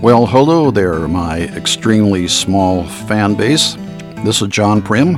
Well, hello there, my extremely small fan base. This is John Prim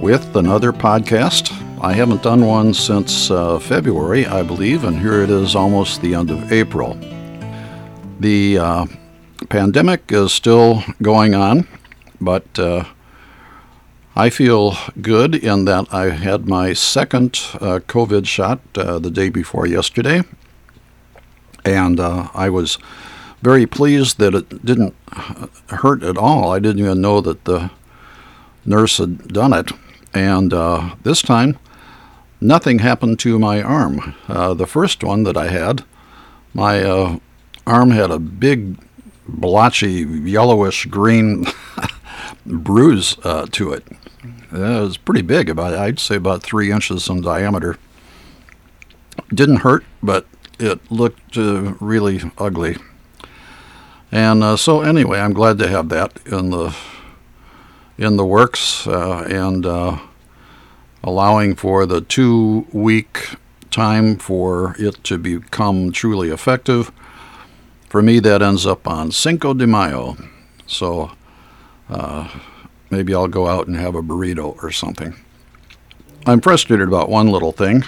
with another podcast. I haven't done one since uh, February, I believe, and here it is almost the end of April. The uh, pandemic is still going on, but uh, I feel good in that I had my second uh, COVID shot uh, the day before yesterday, and uh, I was very pleased that it didn't hurt at all. I didn't even know that the nurse had done it. And uh, this time, nothing happened to my arm. Uh, the first one that I had, my uh, arm had a big, blotchy, yellowish green bruise uh, to it. It was pretty big, about I'd say about three inches in diameter. Didn't hurt, but it looked uh, really ugly. And uh, so anyway, I'm glad to have that in the in the works uh, and uh, allowing for the two week time for it to become truly effective. For me, that ends up on Cinco de Mayo. So uh, maybe I'll go out and have a burrito or something. I'm frustrated about one little thing.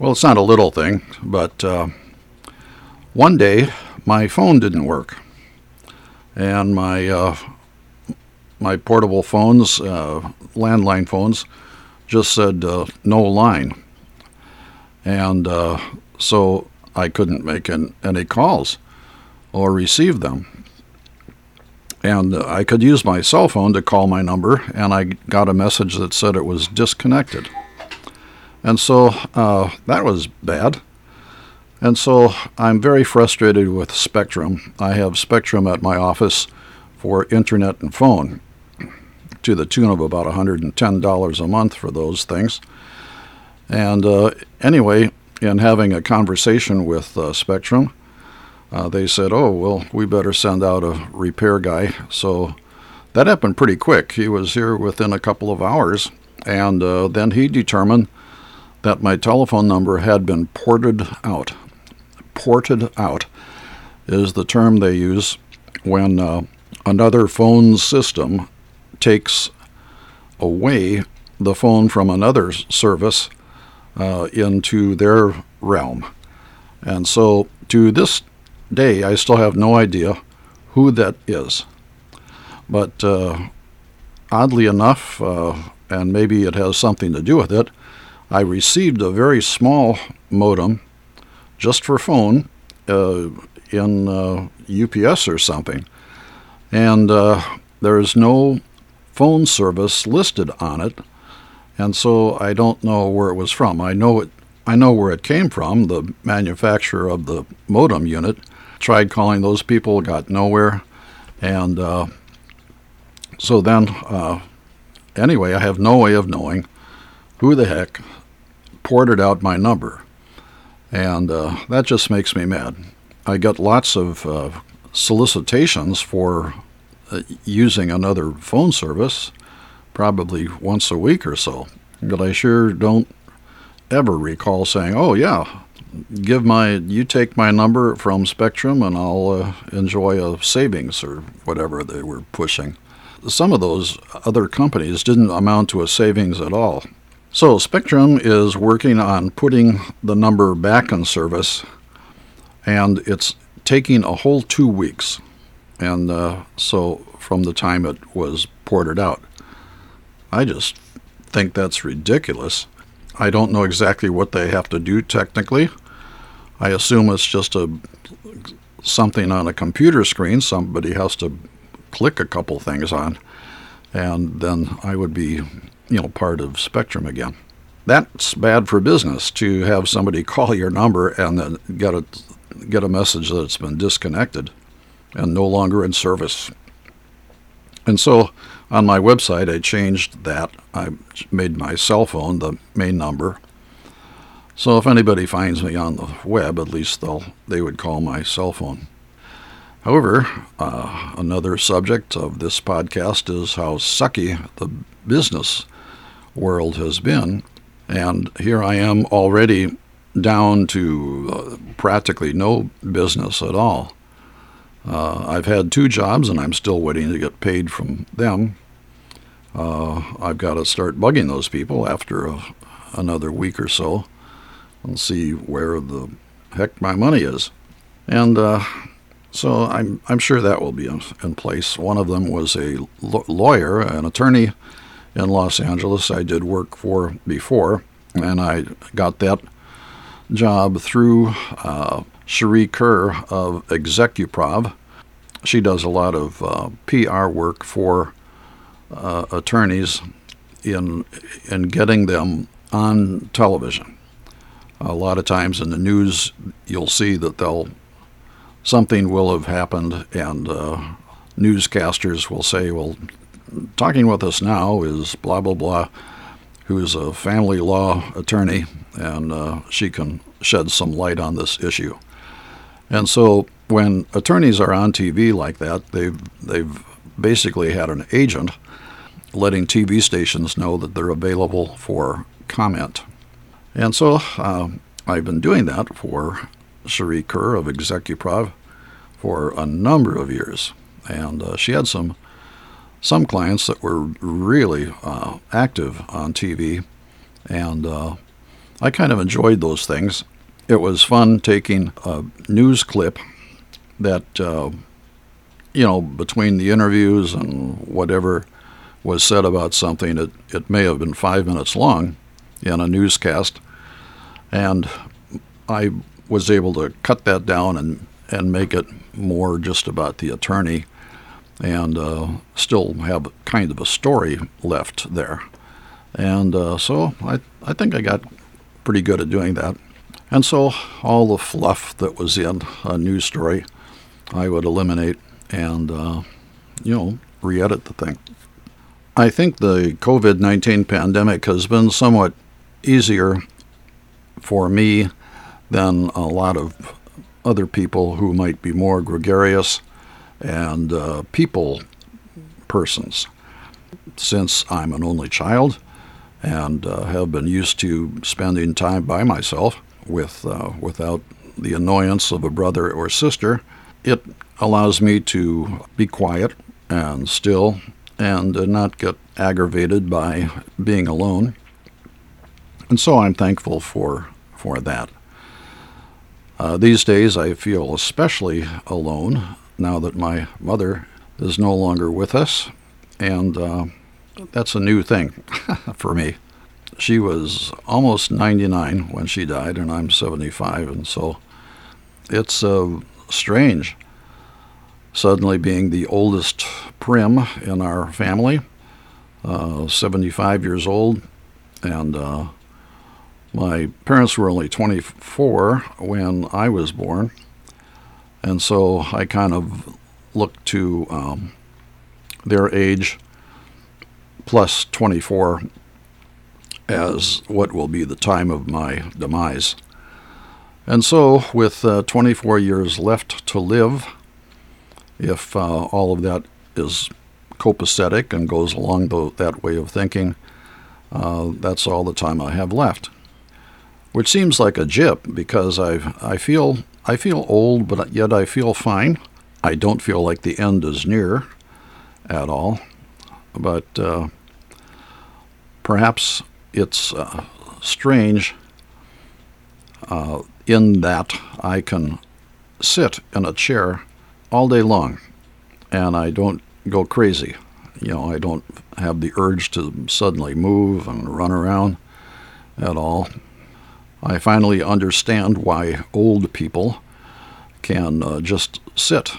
Well, it's not a little thing, but uh, one day my phone didn't work and my uh, my portable phones, uh, landline phones, just said uh, no line, and uh, so I couldn't make an, any calls or receive them. And I could use my cell phone to call my number, and I got a message that said it was disconnected. And so uh, that was bad. And so I'm very frustrated with Spectrum. I have Spectrum at my office for internet and phone to the tune of about $110 a month for those things. And uh, anyway, in having a conversation with uh, Spectrum, uh, they said, oh, well, we better send out a repair guy. So that happened pretty quick. He was here within a couple of hours, and uh, then he determined that my telephone number had been ported out ported out is the term they use when uh, another phone system takes away the phone from another service uh, into their realm. And so to this day, I still have no idea who that is. But uh, oddly enough, uh, and maybe it has something to do with it, I received a very small modem just for phone uh, in uh, UPS or something. And uh, there's no phone service listed on it. And so I don't know where it was from. I know it. I know where it came from. The manufacturer of the modem unit tried calling those people, got nowhere, and uh, so then uh, anyway, I have no way of knowing who the heck ported out my number and uh, that just makes me mad. I get lots of uh, solicitations for uh, using another phone service, probably once a week or so, but I sure don't ever recall saying, "Oh yeah, give my you take my number from Spectrum and I'll uh, enjoy a savings or whatever they were pushing." Some of those other companies didn't amount to a savings at all. So Spectrum is working on putting the number back in service, and it's taking a whole two weeks. And uh, so from the time it was ported out, I just think that's ridiculous. I don't know exactly what they have to do technically. I assume it's just a something on a computer screen somebody has to click a couple things on, and then I would be you know, part of Spectrum again. That's bad for business to have somebody call your number and then get a get a message that it's been disconnected and no longer in service. And so on my website, I changed that. I made my cell phone the main number. So if anybody finds me on the web, at least they'll they would call my cell phone. However, uh, another subject of this podcast is how sucky the business world has been. And here I am already down to uh, practically no business at all. Uh, I've had two jobs and I'm still waiting to get paid from them. Uh, I've got to start bugging those people after a, another week or so and see where the heck my money is. And uh, so I'm, I'm sure that will be in, in place. One of them was a lo- lawyer, an attorney in Los Angeles I did work for before, and I got that job through uh, Cherie Kerr of Execuprov. She does a lot of uh, PR work for uh, attorneys in in getting them on television. A lot of times in the news, you'll see that they'll something will have happened, and uh, newscasters will say, "Well, talking with us now is blah blah blah." Who's a family law attorney, and uh, she can shed some light on this issue. And so when attorneys are on TV like that, they've they've basically had an agent letting TV stations know that they're available for comment. And so uh, I've been doing that for Cherie Kerr of Execuprov for a number of years, and uh, she had some some clients that were really uh, active on TV, and uh, I kind of enjoyed those things it was fun taking a news clip that, uh, you know, between the interviews and whatever was said about something, it, it may have been five minutes long in a newscast. And I was able to cut that down and, and make it more just about the attorney and uh, still have kind of a story left there. And uh, so I, I think I got pretty good at doing that. And so all the fluff that was in a news story, I would eliminate and, uh, you know, re edit the thing. I think the COVID 19 pandemic has been somewhat easier for me than a lot of other people who might be more gregarious and uh, people persons. Since I'm an only child and uh, have been used to spending time by myself, with uh, without the annoyance of a brother or sister. It allows me to be quiet and still and uh, not get aggravated by being alone. And so I'm thankful for for that. Uh, these days I feel especially alone now that my mother is no longer with us, and uh, that's a new thing for me. She was almost 99 when she died, and I'm 75, and so it's uh, strange suddenly being the oldest prim in our family, uh, 75 years old, and uh, my parents were only 24 when I was born, and so I kind of look to um, their age plus 24 as what will be the time of my demise. And so, with uh, 24 years left to live, if uh, all of that is copacetic and goes along the, that way of thinking, uh, that's all the time I have left. Which seems like a jip because I I feel I feel old, but yet I feel fine. I don't feel like the end is near at all. But uh, perhaps it's uh, strange uh, in that I can sit in a chair all day long and I don't go crazy. You know, I don't have the urge to suddenly move and run around at all. I finally understand why old people can uh, just sit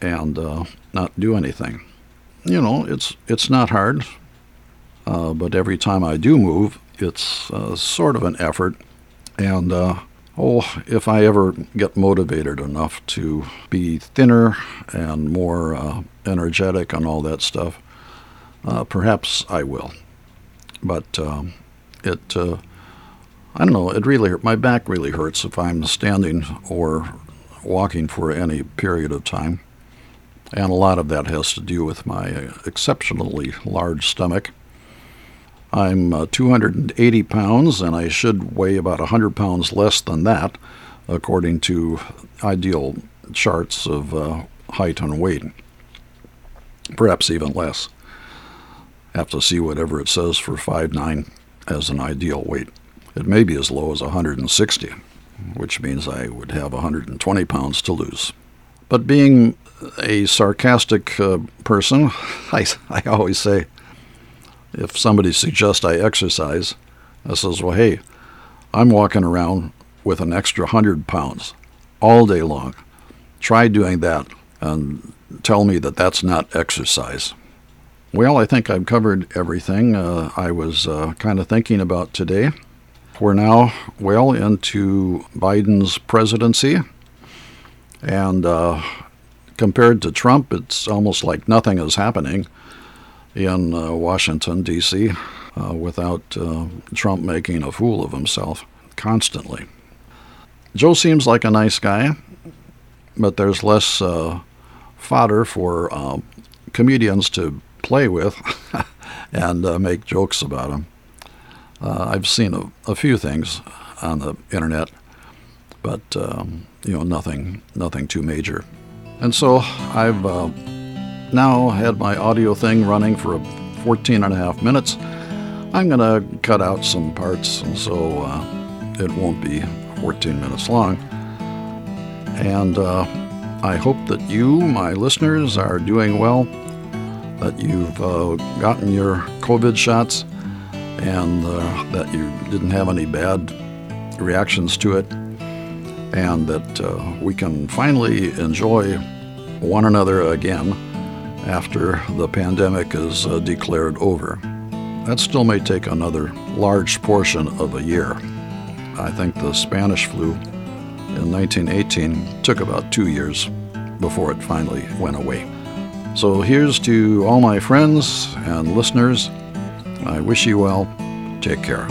and uh, not do anything. You know, it's it's not hard. Uh, but every time I do move, it's uh, sort of an effort. And uh, oh, if I ever get motivated enough to be thinner and more uh, energetic and all that stuff, perhaps I will. But um, it, I don't know, it really, my back really hurts if I'm standing or walking for any period of time. And a lot of that has to do with my exceptionally large stomach I'm uh, 280 pounds, and I should weigh about 100 pounds less than that, according to ideal charts of uh, height and weight. Perhaps even less. Have to see whatever it says for 5'9 as an ideal weight. It may be as low as 160, which means I would have 120 pounds to lose. But being a sarcastic uh, person, I, I always say, if somebody suggests I exercise, I says, well, hey, I'm walking around with an extra 100 pounds all day long. Try doing that and tell me that that's not exercise. Well, I think I've covered everything uh, I was uh, kind of thinking about today. We're now well into Biden's presidency, and uh, compared to Trump, it's almost like nothing is happening in uh, Washington, D.C., uh, without uh, Trump making a fool of himself constantly. Joe seems like a nice guy, but there's less uh, fodder for uh, comedians to play with and uh, make jokes about him. I've seen a, a, few things on the internet, but um, you know nothing, nothing too major. And so I've uh, now had my audio thing running for 14 and a half minutes. I'm to cut out some parts, and so uh, it won't be 14 minutes long. And uh, I hope that you, my listeners, are doing well, that you've uh, gotten your COVID shots, and uh, that you didn't have any bad reactions to it and that uh, we can finally enjoy one another again after the pandemic is uh, declared over. That still may take another large portion of a year. I think the Spanish flu in 1918 took about two years before it finally went away. So here's to all my friends and listeners. I wish you well. Take care.